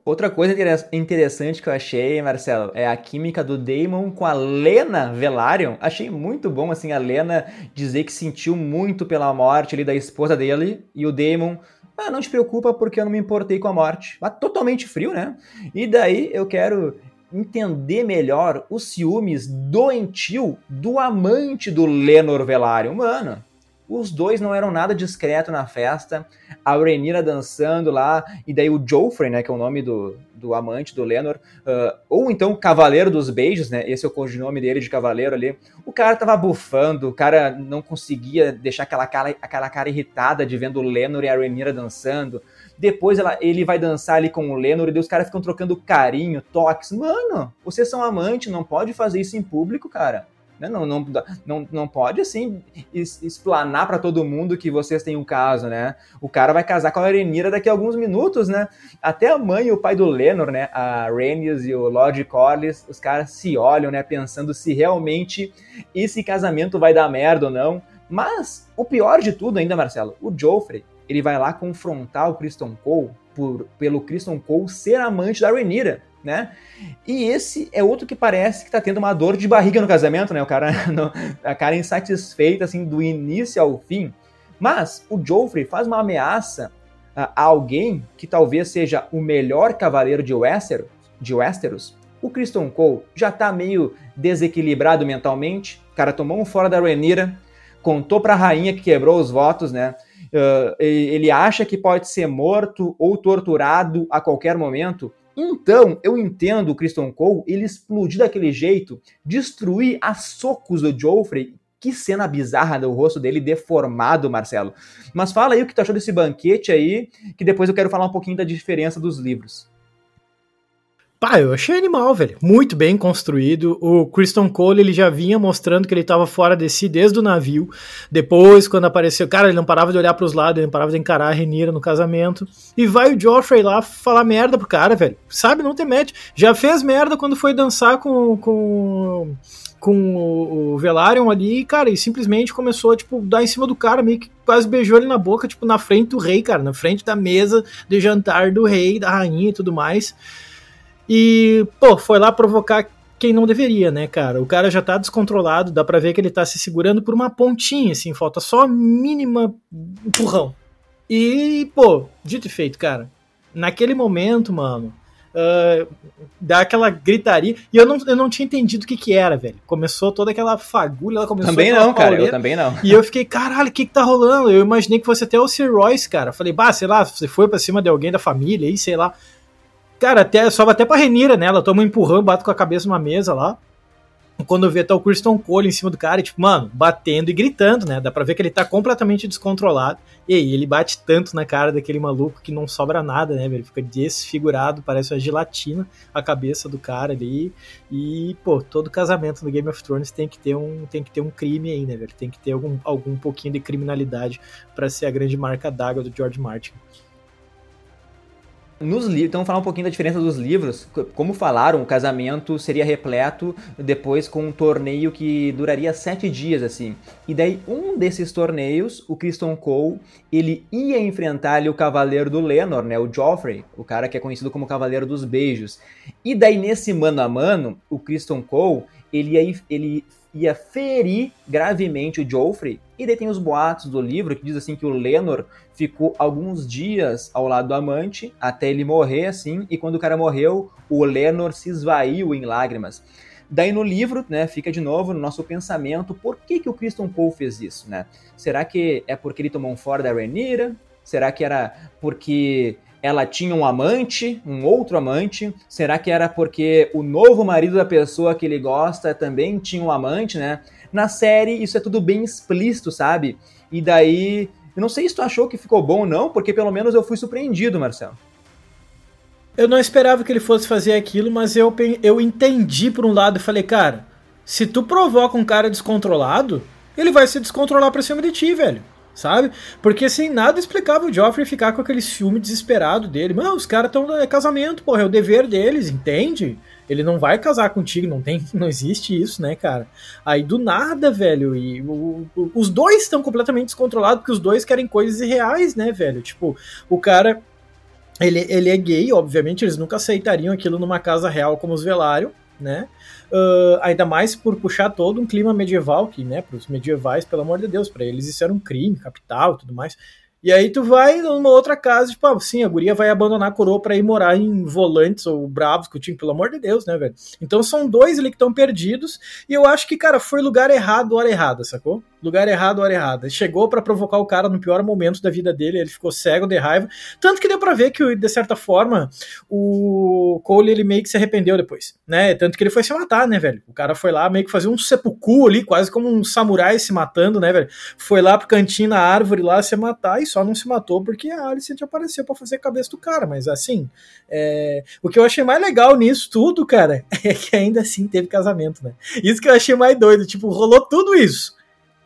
Outra coisa interessante que eu achei, Marcelo, é a química do Damon com a Lena Velaryon. Achei muito bom, assim, a Lena dizer que sentiu muito pela morte ali da esposa dele e o Damon, ah, não te preocupa porque eu não me importei com a morte. Ah, totalmente frio, né? E daí eu quero entender melhor os ciúmes doentio do amante do Lenor Velaryon. Mano, os dois não eram nada discreto na festa. A Rhaenyra dançando lá, e daí o Joffrey, né, que é o nome do, do amante do Lenor, uh, ou então Cavaleiro dos Beijos, né, esse é o codinome dele de Cavaleiro ali. O cara tava bufando, o cara não conseguia deixar aquela cara, aquela cara irritada de vendo o Lenor e a Rhaenyra dançando. Depois ela, ele vai dançar ali com o Lenor e os caras ficam trocando carinho, toques. Mano, vocês são amantes, não pode fazer isso em público, cara. Né? Não, não, não, não pode, assim, explanar para todo mundo que vocês têm um caso, né? O cara vai casar com a Renira daqui a alguns minutos, né? Até a mãe e o pai do Lenor, né? A Rhaenys e o Lord Corlys, os caras se olham, né? Pensando se realmente esse casamento vai dar merda ou não. Mas o pior de tudo ainda, Marcelo, o Joffrey, ele vai lá confrontar o Kristen Cole por, pelo Kristen Cole ser amante da Rhaenyra, né? E esse é outro que parece que tá tendo uma dor de barriga no casamento, né? O cara, no, a cara insatisfeita, assim, do início ao fim. Mas o Joffrey faz uma ameaça a, alguém que talvez seja o melhor cavaleiro de Westeros, de Westeros. O Kristen Cole já tá meio desequilibrado mentalmente, o cara tomou um fora da Rhaenyra, contou pra rainha que quebrou os votos, né? uh, ele acha que pode ser morto ou torturado a qualquer momento. Então, eu entendo o Christian Cole ele explodir daquele jeito, destruir a socos do Joffrey. Que cena bizarra do rosto dele deformado, Marcelo. Mas fala aí o que tu achou desse banquete aí, que depois eu quero falar um pouquinho da diferença dos livros. Pá, eu achei animal, velho. Muito bem construído. O Kristen Cole, ele já vinha mostrando que ele tava fora de si desde o navio. Depois, quando apareceu, cara, ele não parava de olhar para os lados, ele não parava de encarar a Renira no casamento. E vai o Joffrey lá falar merda pro cara, velho. Sabe, não tem match. Já fez merda quando foi dançar com, com, com o, o Velaryon ali, cara, e simplesmente começou a, tipo, dar em cima do cara, meio que quase beijou ele na boca, tipo, na frente do rei, cara, na frente da mesa de jantar do rei, da rainha e tudo mais. E, pô, foi lá provocar quem não deveria, né, cara? O cara já tá descontrolado, dá pra ver que ele tá se segurando por uma pontinha, assim, falta só mínima empurrão. E, pô, dito e feito, cara. Naquele momento, mano, uh, dá aquela gritaria. E eu não, eu não tinha entendido o que que era, velho. Começou toda aquela fagulha, ela começou Também não, cara, eu também não. E eu fiquei, caralho, o que que tá rolando? Eu imaginei que fosse até o Sir Royce, cara. Falei, bah, sei lá, você foi pra cima de alguém da família aí, sei lá. Cara, até, sobe até pra Renira, né? Ela toma um empurrão, bate com a cabeça numa mesa lá. Quando vê, tá o Kristen Cole em cima do cara, e, tipo, mano, batendo e gritando, né? Dá pra ver que ele tá completamente descontrolado. E aí, ele bate tanto na cara daquele maluco que não sobra nada, né, Ele fica desfigurado, parece uma gelatina a cabeça do cara ali. E, pô, todo casamento no Game of Thrones tem que ter um, tem que ter um crime aí, né, velho? Tem que ter algum, algum pouquinho de criminalidade para ser a grande marca d'água do George Martin. Nos livros, então falar um pouquinho da diferença dos livros. Como falaram, o casamento seria repleto depois com um torneio que duraria sete dias, assim. E daí, um desses torneios, o Kristen Cole, ele ia enfrentar ali o Cavaleiro do Lenor, né? O Joffrey, o cara que é conhecido como Cavaleiro dos Beijos. E daí, nesse mano a mano, o Kristen Cole, ele ia, ele ia ferir gravemente o Joffrey. E daí tem os boatos do livro que diz assim que o Lenor ficou alguns dias ao lado do amante até ele morrer assim, e quando o cara morreu, o Lenor se esvaiu em lágrimas. Daí no livro, né, fica de novo no nosso pensamento, por que, que o Kristen Cole fez isso, né? Será que é porque ele tomou um fora da Rhaenyra? Será que era porque ela tinha um amante, um outro amante? Será que era porque o novo marido da pessoa que ele gosta também tinha um amante, né? Na série isso é tudo bem explícito, sabe? E daí, eu não sei se tu achou que ficou bom ou não, porque pelo menos eu fui surpreendido, Marcelo. Eu não esperava que ele fosse fazer aquilo, mas eu, eu entendi por um lado e falei, cara, se tu provoca um cara descontrolado, ele vai se descontrolar pra cima de ti, velho. Sabe? Porque assim, nada explicava o Joffrey ficar com aquele ciúme desesperado dele. Mano, os caras estão. É casamento, porra, é o dever deles, entende? Ele não vai casar contigo, não tem, não existe isso, né, cara? Aí do nada, velho, e o, o, os dois estão completamente descontrolados porque os dois querem coisas irreais, né, velho? Tipo, o cara ele, ele é gay, obviamente, eles nunca aceitariam aquilo numa casa real como os Velário, né? Uh, ainda mais por puxar todo um clima medieval, que, né, para os medievais, pelo amor de Deus, para eles isso era um crime, capital tudo mais. E aí tu vai numa outra casa, tipo, ah, sim, a guria vai abandonar a coroa pra ir morar em Volantes ou Bravos, que o time, pelo amor de Deus, né, velho? Então são dois ali que estão perdidos, e eu acho que, cara, foi lugar errado, hora errada, sacou? Lugar errado, hora errada. Chegou para provocar o cara no pior momento da vida dele, ele ficou cego de raiva. Tanto que deu pra ver que, de certa forma, o Cole, ele meio que se arrependeu depois, né? Tanto que ele foi se matar, né, velho? O cara foi lá meio que fazer um seppuku ali, quase como um samurai se matando, né, velho? Foi lá pro cantinho na árvore lá se matar e só não se matou porque a Alicent apareceu para fazer a cabeça do cara. Mas assim, é... o que eu achei mais legal nisso tudo, cara, é que ainda assim teve casamento, né? Isso que eu achei mais doido. Tipo, rolou tudo isso.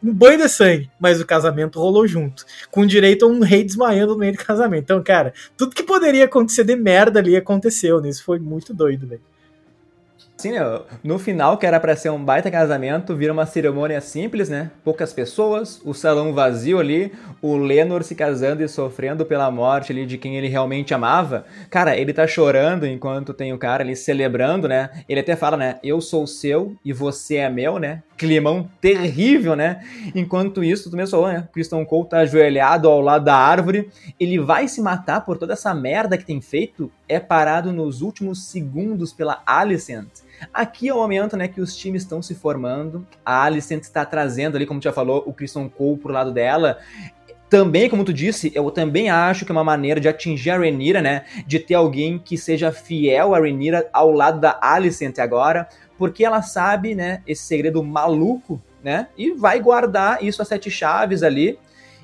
Um banho de sangue, mas o casamento rolou junto, com direito a um rei desmaiando no meio do casamento. Então, cara, tudo que poderia acontecer de merda ali aconteceu, né? Isso foi muito doido, velho. Sim, né? No final, que era para ser um baita casamento, vira uma cerimônia simples, né? Poucas pessoas, o salão vazio ali, o Lenor se casando e sofrendo pela morte ali de quem ele realmente amava. Cara, ele tá chorando enquanto tem o cara ali celebrando, né? Ele até fala, né? Eu sou seu e você é meu, né? Climão terrível, né? Enquanto isso, tu mesmo falou, né? Christian Cole tá ajoelhado ao lado da árvore. Ele vai se matar por toda essa merda que tem feito. É parado nos últimos segundos pela Alicent Aqui é o momento né, que os times estão se formando. A Alicent está trazendo ali, como tu já falou, o Christian Cole pro lado dela. Também, como tu disse, eu também acho que é uma maneira de atingir a Renira, né? De ter alguém que seja fiel a Renira ao lado da Alicent agora, porque ela sabe, né, esse segredo maluco, né? E vai guardar isso a sete chaves ali.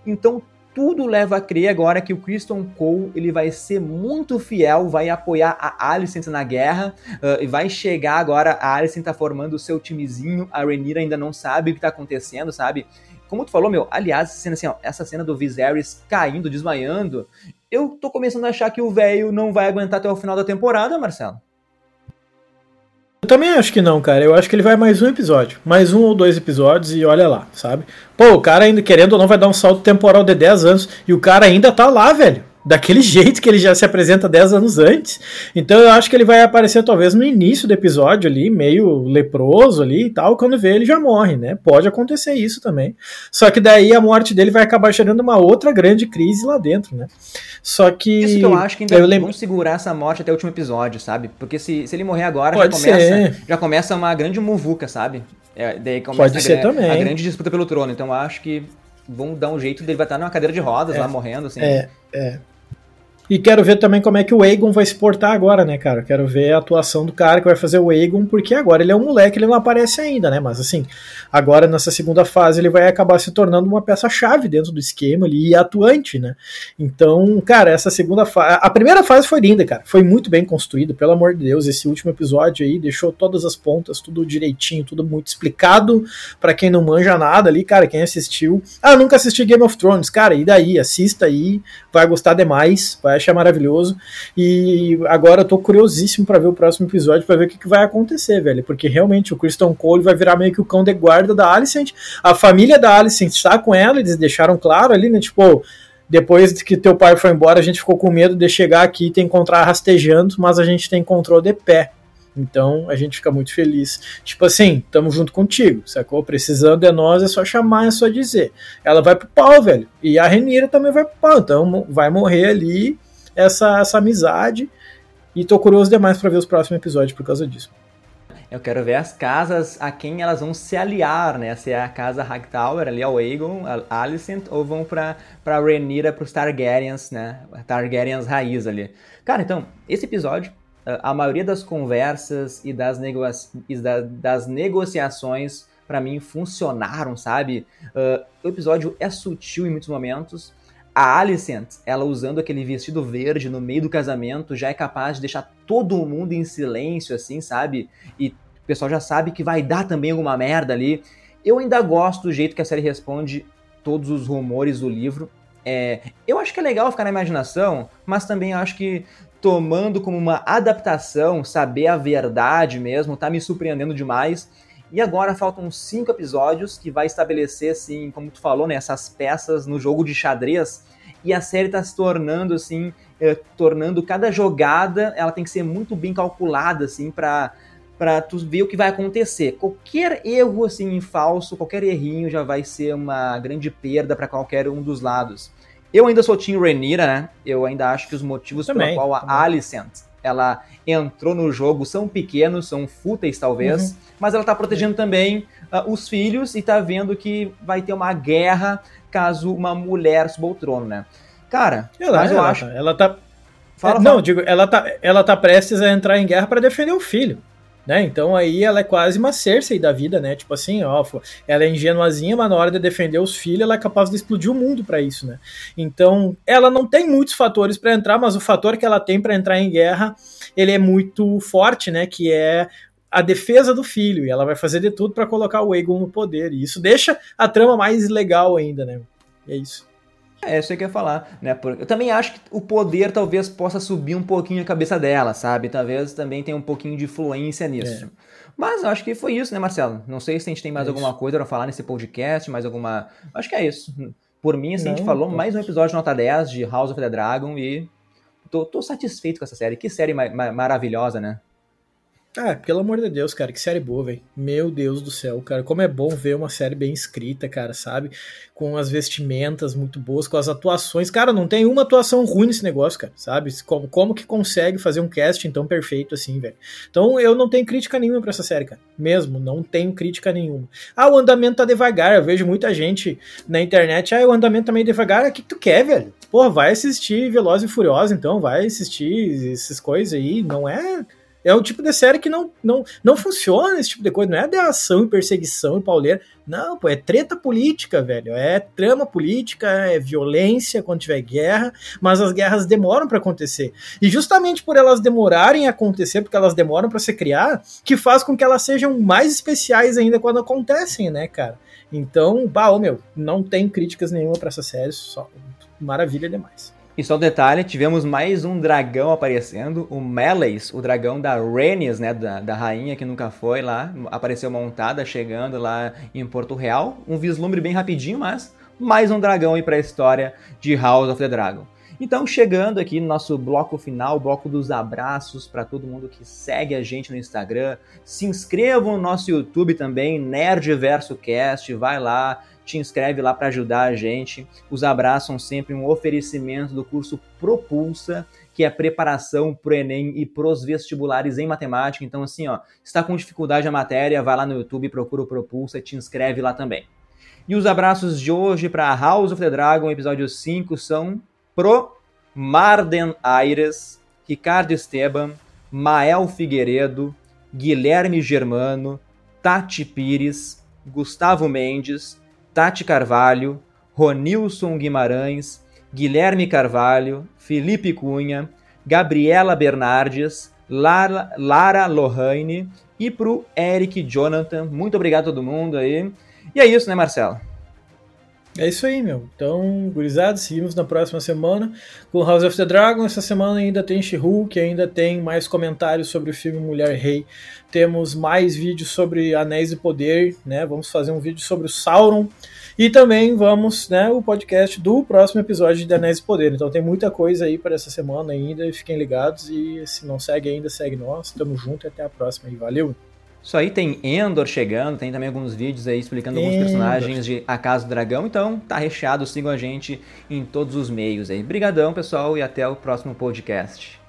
Então tudo leva a crer agora que o Christian Cole ele vai ser muito fiel, vai apoiar a Alicent na guerra uh, e vai chegar agora. A Alicent tá formando o seu timezinho, a Rhaenyra ainda não sabe o que tá acontecendo, sabe? Como tu falou, meu, aliás, essa cena, assim, ó, essa cena do Viserys caindo, desmaiando, eu tô começando a achar que o velho não vai aguentar até o final da temporada, Marcelo. Também acho que não, cara. Eu acho que ele vai mais um episódio. Mais um ou dois episódios e olha lá, sabe? Pô, o cara ainda querendo ou não vai dar um salto temporal de 10 anos e o cara ainda tá lá, velho daquele jeito que ele já se apresenta 10 anos antes. Então eu acho que ele vai aparecer talvez no início do episódio ali, meio leproso ali e tal, quando vê ele já morre, né? Pode acontecer isso também. Só que daí a morte dele vai acabar gerando uma outra grande crise lá dentro, né? Só que Isso que eu acho que ainda eu lembro... vão segurar essa morte até o último episódio, sabe? Porque se, se ele morrer agora já começa, já começa uma grande muvuca, sabe? É, daí começa Pode ser a, também. a grande disputa pelo trono. Então eu acho que vão dar um jeito dele vai estar numa cadeira de rodas é, lá morrendo, assim. É, é. E quero ver também como é que o Aegon vai se portar agora, né, cara? Quero ver a atuação do cara que vai fazer o Aegon, porque agora ele é um moleque, ele não aparece ainda, né? Mas assim, agora nessa segunda fase ele vai acabar se tornando uma peça-chave dentro do esquema ali e atuante, né? Então, cara, essa segunda fase. A primeira fase foi linda, cara. Foi muito bem construída, pelo amor de Deus. Esse último episódio aí deixou todas as pontas, tudo direitinho, tudo muito explicado para quem não manja nada ali, cara. Quem assistiu. Ah, nunca assisti Game of Thrones, cara, e daí? Assista aí, vai gostar demais, vai achar maravilhoso. E agora eu tô curiosíssimo para ver o próximo episódio, para ver o que, que, vai acontecer, velho. Porque realmente o Kristen Cole vai virar meio que o cão de guarda da Alicent. A família da Alicent está com ela, eles deixaram claro ali, né? Tipo, depois que teu pai foi embora, a gente ficou com medo de chegar aqui e te encontrar rastejando, mas a gente te encontrou de pé. Então a gente fica muito feliz. Tipo assim, tamo junto contigo, sacou? Precisando de nós é só chamar, é só dizer. Ela vai pro pau, velho. E a Renira também vai pro pau. Então vai morrer ali essa, essa amizade. E tô curioso demais para ver os próximos episódios por causa disso. Eu quero ver as casas a quem elas vão se aliar, né? Se é a casa Hightower ali, ao Aegon, a Alicent, ou vão pra, pra Rhaenyra, pros Targaryens, né? Targaryens raiz ali. Cara, então, esse episódio, a maioria das conversas e das, nego e das negociações, para mim, funcionaram, sabe? Uh, o episódio é sutil em muitos momentos, a Alicent, ela usando aquele vestido verde no meio do casamento, já é capaz de deixar todo mundo em silêncio, assim, sabe? E o pessoal já sabe que vai dar também alguma merda ali. Eu ainda gosto do jeito que a série responde todos os rumores do livro. É, eu acho que é legal ficar na imaginação, mas também acho que tomando como uma adaptação, saber a verdade mesmo, tá me surpreendendo demais. E agora faltam cinco episódios que vai estabelecer, assim, como tu falou, né, essas peças no jogo de xadrez. E a série está se tornando, assim, eh, tornando cada jogada, ela tem que ser muito bem calculada, assim, para para tu ver o que vai acontecer. Qualquer erro assim em falso, qualquer errinho já vai ser uma grande perda para qualquer um dos lados. Eu ainda sou Team Rhaenyra, né? Eu ainda acho que os motivos também, pelo qual a também. Alicent ela entrou no jogo são pequenos, são fúteis talvez, uhum. mas ela tá protegendo também uh, os filhos e tá vendo que vai ter uma guerra caso uma mulher suba o trono, né? Cara, ela, mas eu ela acho. Tá, ela tá. Fala, é, não, digo, ela tá, ela tá prestes a entrar em guerra para defender o filho. Né? Então aí ela é quase uma Cersei da vida, né? Tipo assim, ó, ela é ingenuazinha, mas na hora de defender os filhos, ela é capaz de explodir o mundo para isso, né? Então, ela não tem muitos fatores para entrar, mas o fator que ela tem para entrar em guerra, ele é muito forte, né? Que é a defesa do filho, e ela vai fazer de tudo para colocar o Aegon no poder, e isso deixa a trama mais legal ainda, né? E é isso. É, isso que eu ia falar, né? Eu também acho que o poder talvez possa subir um pouquinho a cabeça dela, sabe? Talvez também tenha um pouquinho de influência nisso. É. Mas eu acho que foi isso, né, Marcelo? Não sei se a gente tem mais é alguma isso. coisa para falar nesse podcast, mais alguma. Acho que é isso. Por mim, assim, Não, a gente falou mais um episódio nota 10 de House of the Dragon e tô, tô satisfeito com essa série. Que série ma maravilhosa, né? Ah, pelo amor de Deus, cara, que série boa, velho. Meu Deus do céu, cara. Como é bom ver uma série bem escrita, cara, sabe? Com as vestimentas muito boas, com as atuações. Cara, não tem uma atuação ruim nesse negócio, cara, sabe? Como, como que consegue fazer um casting tão perfeito assim, velho? Então eu não tenho crítica nenhuma pra essa série, cara. Mesmo, não tenho crítica nenhuma. Ah, o andamento tá devagar. Eu vejo muita gente na internet. Ah, o andamento tá meio devagar. O que, que tu quer, velho? Porra, vai assistir Veloz e Furiosa, então. Vai assistir essas coisas aí. Não é é o tipo de série que não, não, não funciona esse tipo de coisa. Não é de ação e perseguição e pauleira. Não, pô, é treta política, velho. É trama política, é violência quando tiver guerra, mas as guerras demoram para acontecer. E justamente por elas demorarem a acontecer, porque elas demoram para se criar, que faz com que elas sejam mais especiais ainda quando acontecem, né, cara? Então, bah, ô, meu, não tem críticas nenhuma para essa série, só maravilha demais. E só um detalhe, tivemos mais um dragão aparecendo, o Meleis, o dragão da Rhaenys, né, da, da rainha que nunca foi lá, apareceu montada, chegando lá em Porto Real. Um vislumbre bem rapidinho, mas mais um dragão aí para a história de House of the Dragon. Então, chegando aqui no nosso bloco final, bloco dos abraços para todo mundo que segue a gente no Instagram. Se inscrevam no nosso YouTube também, Nerd Verso Cast, vai lá, te inscreve lá para ajudar a gente. Os abraços são sempre um oferecimento do curso Propulsa, que é preparação pro Enem e pros vestibulares em matemática. Então, assim, ó, está com dificuldade a matéria, vai lá no YouTube, procura o Propulsa e te inscreve lá também. E os abraços de hoje para House of the Dragon, episódio 5, são pro Marden Aires, Ricardo Esteban, Mael Figueiredo, Guilherme Germano, Tati Pires, Gustavo Mendes, Tati Carvalho, Ronilson Guimarães, Guilherme Carvalho, Felipe Cunha, Gabriela Bernardes, Lara, Lara Lohane e pro Eric Jonathan. Muito obrigado a todo mundo aí. E é isso, né, Marcelo? É isso aí, meu. Então, gurizada, seguimos na próxima semana com House of the Dragon. Essa semana ainda tem She-Hulk, ainda tem mais comentários sobre o filme Mulher Rei. Temos mais vídeos sobre Anéis de Poder, né? Vamos fazer um vídeo sobre o Sauron. E também vamos, né, o podcast do próximo episódio de Anéis de Poder. Então tem muita coisa aí para essa semana ainda. Fiquem ligados e se não segue ainda, segue nós. Tamo junto e até a próxima e valeu! Isso aí tem Endor chegando, tem também alguns vídeos aí explicando Endor. alguns personagens de A Casa do Dragão, então tá recheado, sigam a gente em todos os meios aí. Brigadão, pessoal, e até o próximo podcast.